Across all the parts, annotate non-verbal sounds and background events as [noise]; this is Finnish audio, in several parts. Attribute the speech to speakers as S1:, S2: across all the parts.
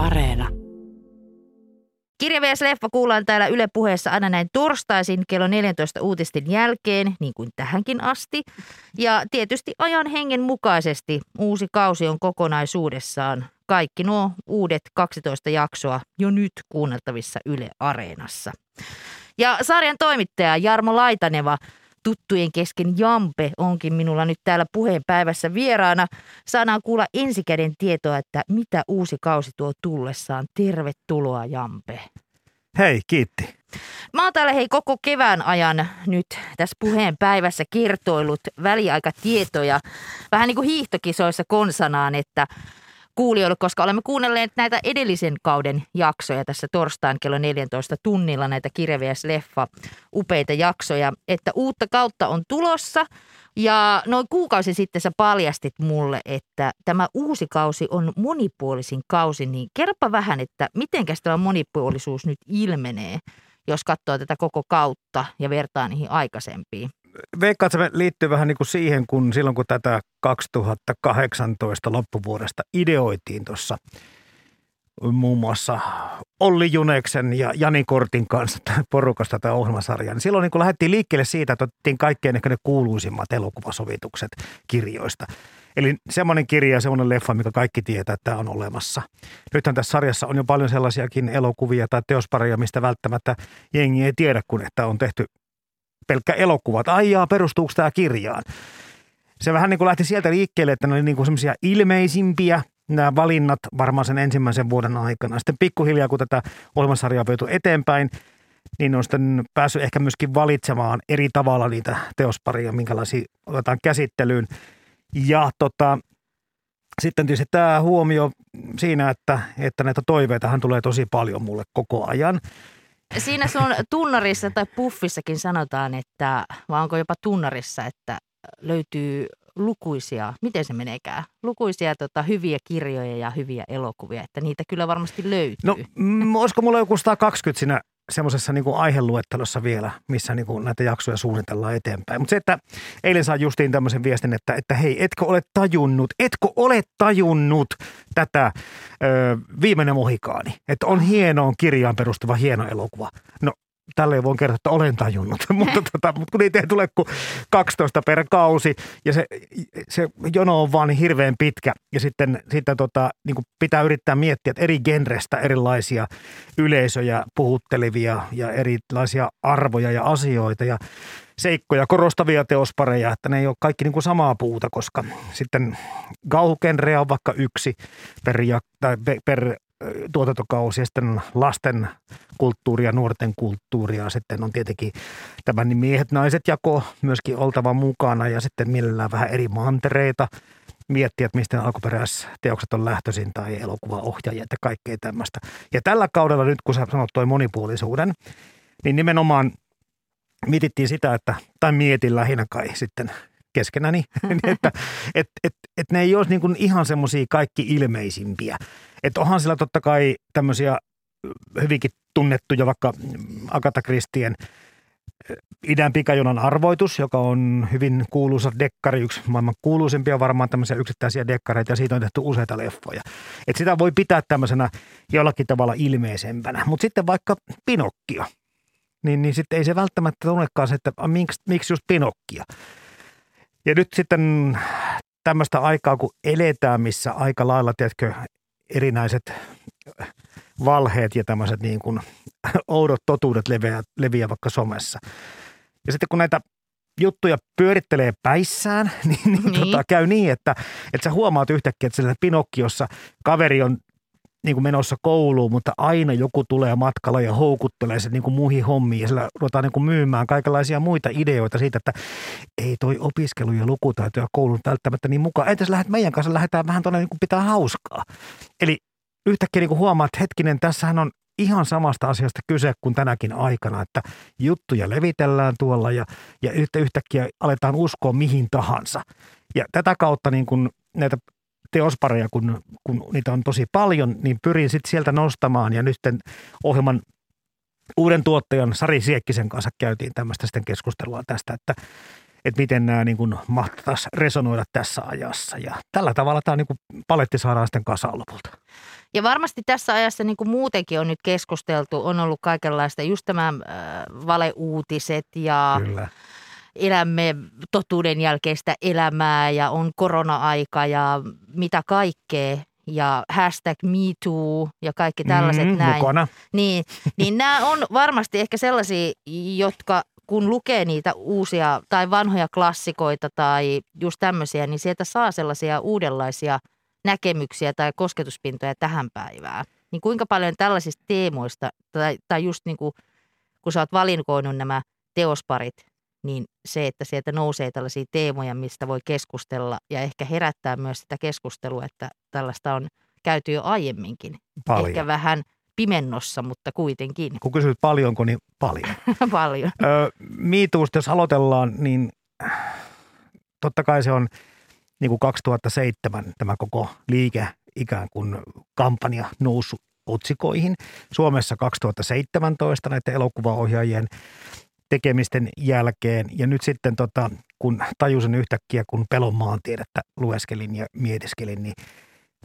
S1: Areena.
S2: Kirjavies-leffa kuullaan täällä Yle puheessa aina näin torstaisin kello 14 uutisten jälkeen, niin kuin tähänkin asti. Ja tietysti ajan hengen mukaisesti uusi kausi on kokonaisuudessaan kaikki nuo uudet 12 jaksoa jo nyt kuunneltavissa Yle Areenassa. Ja sarjan toimittaja Jarmo Laitaneva tuttujen kesken Jampe onkin minulla nyt täällä puheenpäivässä vieraana. Saadaan kuulla ensikäden tietoa, että mitä uusi kausi tuo tullessaan. Tervetuloa Jampe.
S3: Hei, kiitti.
S2: Mä oon täällä hei koko kevään ajan nyt tässä puheen päivässä kertoillut väliaikatietoja vähän niin kuin hiihtokisoissa konsanaan, että kuulijoille, koska olemme kuunnelleet näitä edellisen kauden jaksoja tässä torstain kello 14 tunnilla, näitä kirjavies-leffa upeita jaksoja, että uutta kautta on tulossa. Ja noin kuukausi sitten sä paljastit mulle, että tämä uusi kausi on monipuolisin kausi, niin kerropa vähän, että miten tämä monipuolisuus nyt ilmenee, jos katsoo tätä koko kautta ja vertaa niihin aikaisempiin
S3: veikkaan, että se liittyy vähän niin kuin siihen, kun silloin kun tätä 2018 loppuvuodesta ideoitiin tuossa muun muassa Olli Juneksen ja Jani Kortin kanssa [laughs] porukasta tämä ohjelmasarja. Niin silloin niin kun lähdettiin liikkeelle siitä, että otettiin kaikkein ehkä ne kuuluisimmat elokuvasovitukset kirjoista. Eli semmoinen kirja ja semmoinen leffa, mikä kaikki tietää, että tämä on olemassa. Nythän tässä sarjassa on jo paljon sellaisiakin elokuvia tai teospareja, mistä välttämättä jengi ei tiedä, kun että on tehty pelkkä elokuvat. Ai jaa, perustuuko tämä kirjaan? Se vähän niin kuin lähti sieltä liikkeelle, että ne oli niin kuin semmoisia ilmeisimpiä nämä valinnat varmaan sen ensimmäisen vuoden aikana. Sitten pikkuhiljaa, kun tätä ohjelmasarjaa on eteenpäin, niin on sitten päässyt ehkä myöskin valitsemaan eri tavalla niitä teosparia, minkälaisia otetaan käsittelyyn. Ja tota, sitten tietysti tämä huomio siinä, että, että näitä toiveitahan tulee tosi paljon mulle koko ajan.
S2: Siinä sun tunnarissa tai puffissakin sanotaan, että, vai onko jopa tunnarissa, että löytyy lukuisia, miten se meneekään, lukuisia tota, hyviä kirjoja ja hyviä elokuvia, että niitä kyllä varmasti löytyy.
S3: No, mm, olisiko mulla joku 120 siinä semmoisessa niin aiheluettelossa vielä, missä niin kuin näitä jaksoja suunnitellaan eteenpäin. Mutta se, että eilen saa justiin tämmöisen viestin, että, että hei, etkö ole tajunnut, etkö ole tajunnut tätä ö, viimeinen mohikaani, että on hienoon kirjaan perustuva hieno elokuva. No tälle voin kertoa, että olen tajunnut, [laughs] mutta, tota, mutta kun niitä ei tule kuin 12 per kausi ja se, se jono on vaan niin hirveän pitkä ja sitten, sitten tota, niin kuin pitää yrittää miettiä, että eri genrestä erilaisia yleisöjä puhuttelevia ja erilaisia arvoja ja asioita ja seikkoja, korostavia teospareja, että ne ei ole kaikki niin kuin samaa puuta, koska sitten gauhugenreä on vaikka yksi per, per tuotantokausi ja sitten lasten kulttuuria, nuorten kulttuuria. Sitten on tietenkin tämä niin miehet, naiset jako myöskin oltava mukana ja sitten mielellään vähän eri mantereita miettiä, että mistä alkuperäisteokset on lähtöisin tai elokuvaohjaajia ja kaikkea tämmöistä. Ja tällä kaudella nyt, kun sä sanot toi monipuolisuuden, niin nimenomaan mietittiin sitä, että, tai mietin lähinnä kai sitten keskenäni, [laughs] että et, et, et ne ei olisi niin kuin ihan semmoisia kaikki ilmeisimpiä. Että onhan sillä totta kai tämmöisiä hyvinkin tunnettuja, vaikka Agatha Christien Idän pikajunan arvoitus, joka on hyvin kuuluisa dekkari, yksi maailman kuuluisimpia varmaan tämmöisiä yksittäisiä dekkareita ja siitä on tehty useita leffoja. Et sitä voi pitää tämmöisenä jollakin tavalla ilmeisempänä. Mutta sitten vaikka Pinokkio, niin, niin sitten ei se välttämättä tunnekaan se, että miksi, miksi just Pinokkio. Ja nyt sitten tämmöistä aikaa, kun eletään, missä aika lailla, tiedätkö, erinäiset valheet ja tämmöiset niin kuin [laughs] oudot totuudet leviää, leviää vaikka somessa. Ja sitten kun näitä juttuja pyörittelee päissään, [laughs] niin, niin, niin. Tota, käy niin, että, että sä huomaat yhtäkkiä, että sillä Pinokkiossa kaveri on niin kuin menossa kouluun, mutta aina joku tulee matkalla ja houkuttelee se niin kuin muihin hommiin ja sillä ruvetaan niin kuin myymään kaikenlaisia muita ideoita siitä, että ei toi opiskelu ja lukutaito ja koulun välttämättä niin mukaan. Entäs lähdet meidän kanssa, lähdetään vähän tuonne niin kuin pitää hauskaa. Eli yhtäkkiä niin kuin huomaat, että hetkinen, tässähän on ihan samasta asiasta kyse kuin tänäkin aikana, että juttuja levitellään tuolla ja, ja yhtäkkiä aletaan uskoa mihin tahansa. Ja tätä kautta niin kuin näitä teospareja, kun, kun niitä on tosi paljon, niin pyrin sitten sieltä nostamaan ja nyt ohjelman uuden tuottajan Sari Siekkisen kanssa käytiin tämmöistä sitten keskustelua tästä, että, että miten nämä niin kuin mahtaisi resonoida tässä ajassa. Ja tällä tavalla tämä niin kuin paletti saadaan sitten kasaan lopulta.
S2: Ja varmasti tässä ajassa niin kuin muutenkin on nyt keskusteltu, on ollut kaikenlaista, just tämä äh, valeuutiset ja
S3: Kyllä.
S2: Elämme totuuden jälkeistä elämää ja on korona-aika ja mitä kaikkea ja hashtag MeToo ja kaikki tällaiset
S3: Mm,
S2: näin.
S3: Mukana.
S2: Niin, niin nämä on varmasti ehkä sellaisia, jotka kun lukee niitä uusia tai vanhoja klassikoita tai just tämmöisiä, niin sieltä saa sellaisia uudenlaisia näkemyksiä tai kosketuspintoja tähän päivään. Niin kuinka paljon tällaisista teemoista tai, tai just niin kuin, kun sä oot valinkoinut nämä teosparit, niin se, että sieltä nousee tällaisia teemoja, mistä voi keskustella ja ehkä herättää myös sitä keskustelua, että tällaista on käyty jo aiemminkin.
S3: Paljon.
S2: Ehkä vähän pimennossa, mutta kuitenkin
S3: Kun kysyt paljonko, niin paljon. [laughs]
S2: paljon.
S3: Öö, Miituusta, jos aloitellaan, niin totta kai se on niin kuin 2007 tämä koko liike ikään kuin kampanja noussut otsikoihin. Suomessa 2017 näiden elokuvaohjaajien tekemisten jälkeen. Ja nyt sitten tota, kun tajusin yhtäkkiä, kun pelon maantiedettä lueskelin ja mietiskelin, niin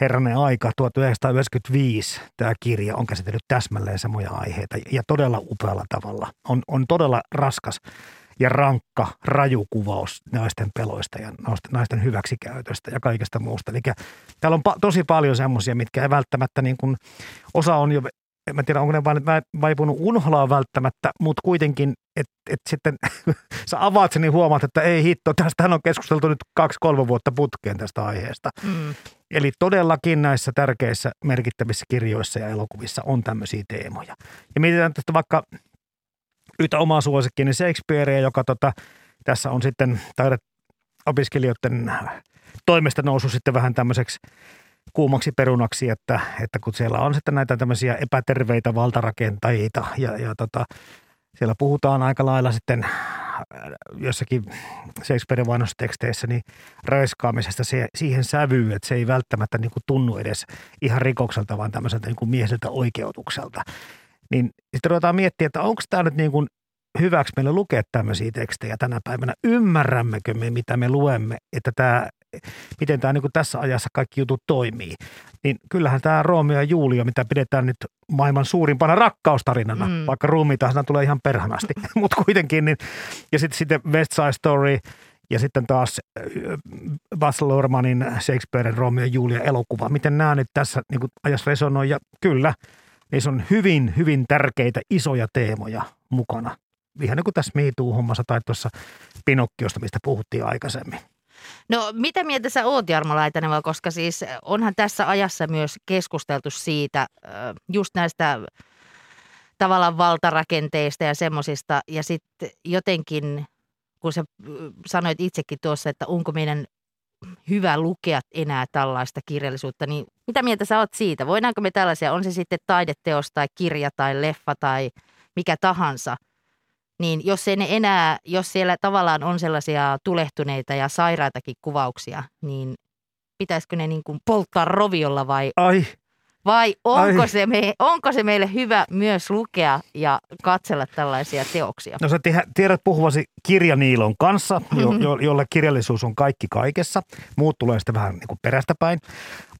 S3: herranen aika, 1995 tämä kirja on käsitellyt täsmälleen samoja aiheita ja todella upealla tavalla. On, on todella raskas ja rankka, raju kuvaus naisten peloista ja naisten hyväksikäytöstä ja kaikesta muusta. Eli täällä on pa- tosi paljon semmoisia, mitkä ei välttämättä niin kuin, osa on jo, en mä tiedä onko ne vain vä- vaipunut unholaan välttämättä, mutta kuitenkin, että et sitten [laughs] sä avaat sen niin huomaat, että ei hitto, tästähän on keskusteltu nyt kaksi-kolme vuotta putkeen tästä aiheesta.
S2: Mm.
S3: Eli todellakin näissä tärkeissä merkittävissä kirjoissa ja elokuvissa on tämmöisiä teemoja. Ja mietitään tästä vaikka yhtä omaa suosikkia, niin Shakespearea, joka tota, tässä on sitten taideopiskelijoiden toimesta noussut sitten vähän tämmöiseksi kuumaksi perunaksi, että, että kun siellä on sitten näitä tämmöisiä epäterveitä valtarakentajia ja, ja tota, siellä puhutaan aika lailla sitten äh, jossakin Shakespearen vanhusteksteissä niin raiskaamisesta se, siihen sävyyn, että se ei välttämättä niin kuin tunnu edes ihan rikokselta, vaan tämmöiseltä niin kuin mieheltä oikeutukselta. Niin sitten ruvetaan miettiä, että onko tämä nyt niin kuin hyväksi meille lukea tämmöisiä tekstejä tänä päivänä. Ymmärrämmekö me, mitä me luemme, että tämä, miten tämä niin kuin tässä ajassa kaikki jutut toimii. Niin kyllähän tämä Roomeo ja Julia, mitä pidetään nyt maailman suurimpana rakkaustarinana,
S2: Mm.
S3: vaikka ruumiitahan tulee ihan perhanasti, [laughs] mutta kuitenkin. Niin, ja sitten sitten West Side Story ja sitten taas Baz Luhrmannin Shakespearen Romeo ja Julia elokuva. Miten nämä nyt tässä niin kuin ajassa resonoi ja kyllä, niissä on hyvin, hyvin tärkeitä isoja teemoja mukana. Ihan niin kuin tässä MeToo-hommassa tai tuossa Pinokkiosta, mistä puhuttiin aikaisemmin.
S2: No mitä mieltä sä oot Jarmo Laitaneva, koska siis onhan tässä ajassa myös keskusteltu siitä just näistä tavallaan valtarakenteista ja semmosista ja sitten jotenkin, kun sä sanoit itsekin tuossa, että onko meidän hyvä lukea enää tällaista kirjallisuutta, niin mitä mieltä sä oot siitä? Voidaanko me tällaisia, on se sitten taideteos tai kirja tai leffa tai mikä tahansa, niin jos ei ne enää, jos siellä tavallaan on sellaisia tulehtuneita ja sairaitakin kuvauksia, niin pitäisikö ne niin kuin polttaa roviolla vai,
S3: Ai,
S2: vai onko,
S3: Ai.
S2: se me, onko se meille hyvä myös lukea ja katsella tällaisia teoksia?
S3: no sä tie- tiedät puhuvasi kirjaniilon kanssa, jo,
S2: Mhm.
S3: jo, jolle kirjallisuus on kaikki kaikessa. Muut tulee sitten vähän niin kuin perästä päin.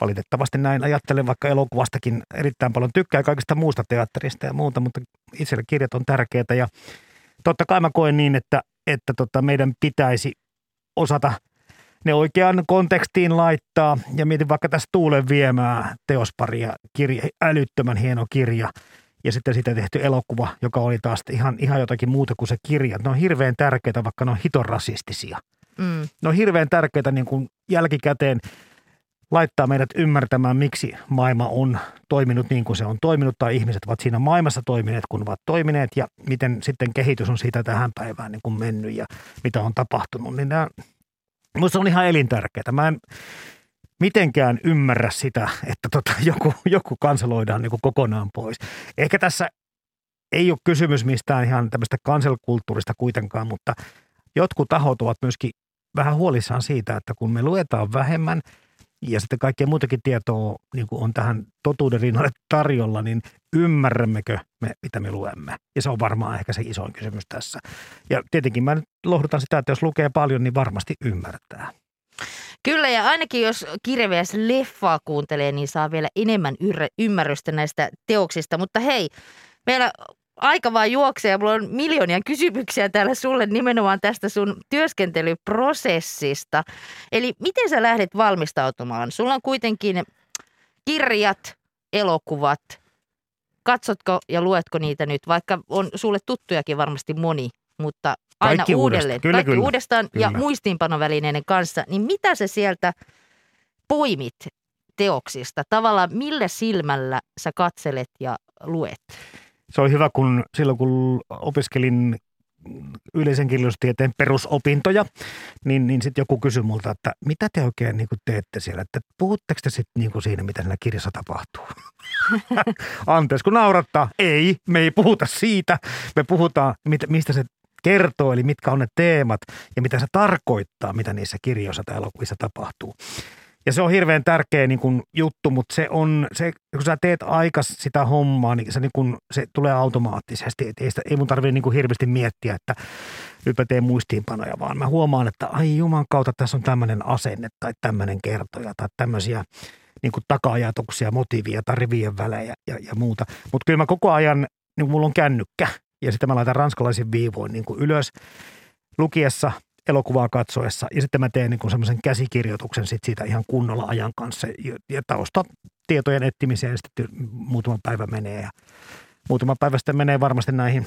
S3: Valitettavasti näin ajattelen, vaikka elokuvastakin erittäin paljon tykkää kaikista muusta teatterista ja muuta, mutta itselle kirjat on tärkeitä ja totta kai mä koen niin, että, että tota meidän pitäisi osata ne oikeaan kontekstiin laittaa. Ja mietin vaikka tässä Tuulen viemää teosparia, kirja, älyttömän hieno kirja ja sitten siitä tehty elokuva, joka oli taas ihan, ihan jotakin muuta kuin se kirja. Ne on hirveän tärkeitä, vaikka ne on hiton rasistisia.
S2: Mm,
S3: Ne on hirveän tärkeitä niin kuin jälkikäteen laittaa meidät ymmärtämään, miksi maailma on toiminut niin kuin se on toiminut tai ihmiset ovat siinä maailmassa toimineet, kun ovat toimineet ja miten sitten kehitys on siitä tähän päivään niin kuin mennyt ja mitä on tapahtunut. Niin nämä, minusta on ihan elintärkeää. Mä en mitenkään ymmärrä sitä, että tota, joku, joku kanseloidaan niin kuin kokonaan pois. Ehkä tässä ei ole kysymys mistään ihan tämmöistä kanselkulttuurista kuitenkaan, mutta jotkut tahot ovat myöskin vähän huolissaan siitä, että kun me luetaan vähemmän ja sitten kaikkea muutakin tietoa niin kuin on tähän totuuden rinnalle tarjolla, niin ymmärrämmekö me, mitä me luemme? Ja se on varmaan ehkä se isoin kysymys tässä. Ja tietenkin mä nyt lohdutan sitä, että jos lukee paljon, niin varmasti ymmärtää.
S2: Kyllä ja ainakin jos kirjavias leffaa kuuntelee, niin saa vielä enemmän ymmärrystä näistä teoksista. Mutta hei, meillä aika vaan juoksee ja mulla on miljoonia kysymyksiä täällä sulle nimenomaan tästä sun työskentelyprosessista. Eli miten sä lähdet valmistautumaan? Sulla on kuitenkin kirjat, elokuvat. Katsotko ja luetko niitä nyt, vaikka on sulle tuttujakin varmasti moni, mutta aina
S3: Kaikki
S2: uudelleen.
S3: uudestaan. Kyllä,
S2: Kaikki
S3: kyllä.
S2: uudestaan ja
S3: Kyllä.
S2: muistiinpanovälineiden kanssa. Niin mitä sä sieltä poimit teoksista? Tavallaan millä silmällä sä katselet ja luet?
S3: Se oli hyvä, kun silloin kun opiskelin yleisen kirjallisuustieteen perusopintoja, niin, niin sitten joku kysyi multa, että mitä te oikein niin teette siellä, että puhutteko te sitten niin siinä, mitä siinä kirjassa tapahtuu? [laughs] Anteeksi, kun naurattaa. Ei, me ei puhuta siitä. Me puhutaan, mistä se kertoo, eli mitkä on ne teemat ja mitä se tarkoittaa, mitä niissä kirjoissa tai elokuvissa tapahtuu. Ja se on hirveän tärkeä niin kun, juttu, mutta se on, se, kun sä teet aikas sitä hommaa, niin se, niin kun, se tulee automaattisesti. Et ei, sitä, ei mun tarvitse niin hirveästi miettiä, että nyt mä teen muistiinpanoja, vaan mä huomaan, että ai juman kautta tässä on tämmöinen asenne tai tämmöinen kertoja tai tämmöisiä niin kuin taka-ajatuksia, motiivia tai rivien välejä ja, ja muuta. Mutta kyllä mä koko ajan, niin kun mulla on kännykkä ja sitten mä laitan ranskalaisin viivoin niin kuin ylös lukiessa elokuvaa katsoessa ja sitten mä teen niin semmoisen käsikirjoituksen sit siitä ihan kunnolla ajan kanssa ja- ja taustatietojen etsimiseen sitten muutama päivä menee ja muutama päivä sitten menee varmasti näihin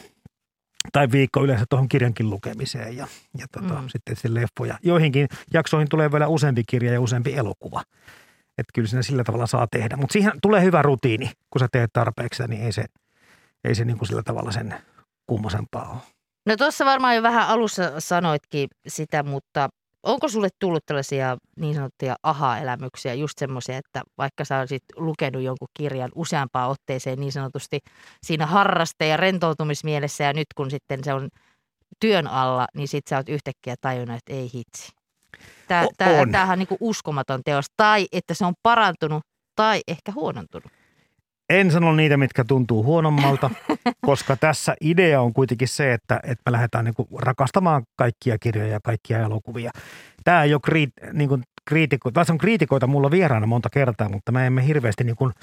S3: tai viikko yleensä tuohon kirjankin lukemiseen ja, ja tota,
S2: Mm.
S3: sitten sitten leffoja. Joihinkin jaksoihin tulee vielä useampi kirja ja useampi elokuva. Että kyllä siinä sillä tavalla saa tehdä. Mutta siihen tulee hyvä rutiini, kun sä teet tarpeeksi, niin ei se, ei se niin kuin sillä tavalla sen kummosempaa ole.
S2: No tuossa varmaan jo vähän alussa sanoitkin sitä, mutta onko sulle tullut tällaisia niin sanottuja aha-elämyksiä, just semmoisia, että vaikka sä olisit lukenut jonkun kirjan useampaan otteeseen niin sanotusti siinä harraste- ja rentoutumismielessä ja nyt kun sitten se on työn alla, niin sit sä oot yhtäkkiä tajunnut, että ei hitsi. Tää, tää,
S3: on.
S2: tämähän on niinku uskomaton teos, tai että se on parantunut tai ehkä huonontunut.
S3: En sano niitä, mitkä tuntuu huonommalta, [laughs] koska tässä idea on kuitenkin se, että, että me lähdetään niin rakastamaan kaikkia kirjoja ja kaikkia elokuvia. Tämä ei ole kriit, niin kuin kriitikoita, tässä on kriitikoita mulla vieraana monta kertaa, mutta me emme hirveästi niin kuin,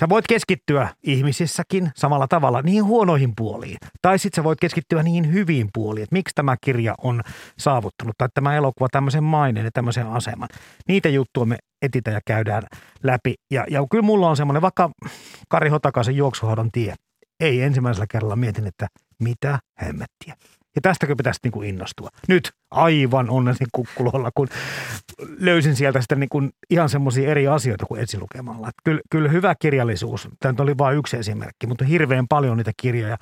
S3: sä voit keskittyä ihmisissäkin samalla tavalla niihin huonoihin puoliin. Tai sitten sä voit keskittyä niihin hyviin puoliin, että miksi tämä kirja on saavuttanut tai tämä elokuva tämmöisen maineen ja tämmöisen aseman. Niitä juttuja me etitään ja käydään läpi. Ja, ja kyllä mulla on semmoinen, vaikka Kari Hotakaisen juoksuhoidon tie. Ei ensimmäisellä kerralla mietin, että mitä hemmettiä. Ja tästäkö pitäisi niin kuin innostua. Nyt aivan onnellisen kukkulolla, kun löysin sieltä sitten niin kuin ihan semmoisia eri asioita kuin etsilukemalla. Että Kyllä, kyllä hyvä kirjallisuus, tämä oli vain yksi esimerkki, mutta hirveän paljon niitä kirjoja,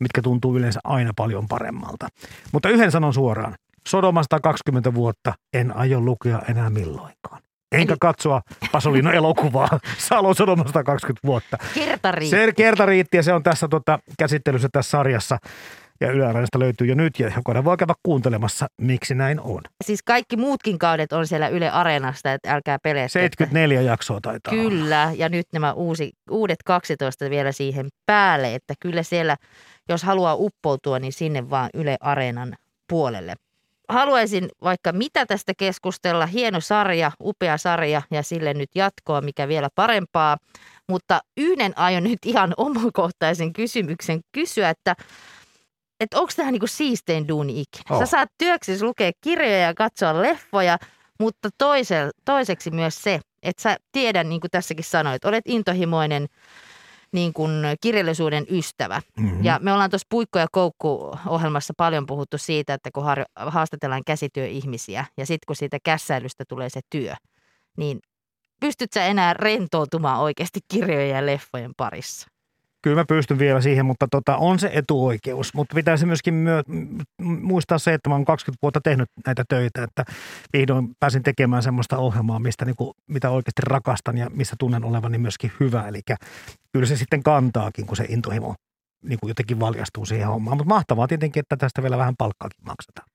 S3: mitkä tuntuu yleensä aina paljon paremmalta. Mutta yhden sanon suoraan. Sodoma 20 vuotta en aio lukea enää milloinkaan. Enkä
S2: Eli-
S3: katsoa Pasolino elokuvaa [laughs] Salon Sodoma 120 vuotta.
S2: Kerta riittää.
S3: Se kerta riitti ja se on tässä tota, käsittelyssä tässä sarjassa. Ja Yle Areenasta löytyy jo nyt ja jokainen voi käydä kuuntelemassa, miksi näin on.
S2: Siis kaikki muutkin kaudet on siellä Yle Areenasta, että älkää peleä.
S3: 74 jaksoa taitaa olla.
S2: Kyllä, ja nyt nämä uusi, uudet 12 vielä siihen päälle, että kyllä siellä, jos haluaa uppoutua, niin sinne vaan Yle Areenan puolelle. Haluaisin vaikka mitä tästä keskustella, hieno sarja, upea sarja ja sille nyt jatkoa, mikä vielä parempaa. Mutta yhden aion nyt ihan omakohtaisen kysymyksen kysyä, että että onko tämä niinku siistein duuni ikinä? Sä
S3: Oh.
S2: saat työksesi lukea kirjoja ja katsoa leffoja, mutta toise, toiseksi myös se, että sä tiedän, niin kuin tässäkin sanoit, olet intohimoinen niin kuin kirjallisuuden ystävä.
S3: Mm-hmm.
S2: Ja me ollaan tuossa Puikko ja Koukku-ohjelmassa paljon puhuttu siitä, että kun har- haastatellaan käsityöihmisiä ja sitten kun siitä kässäilystä tulee se työ, niin pystyt sä enää rentoutumaan oikeasti kirjojen ja leffojen parissa?
S3: Kyllä mä pystyn vielä siihen, mutta tota, on se etuoikeus. Mutta pitäisi myöskin myö, muistaa se, että mä oon 20 vuotta tehnyt näitä töitä, että vihdoin pääsin tekemään semmoista ohjelmaa, mistä niinku, mitä oikeasti rakastan ja missä tunnen olevani myöskin hyvä. Eli kyllä se sitten kantaakin, kun se intohimo niin kuin jotenkin valjastuu siihen hommaan. Mutta mahtavaa tietenkin, että tästä vielä vähän palkkaakin maksetaan.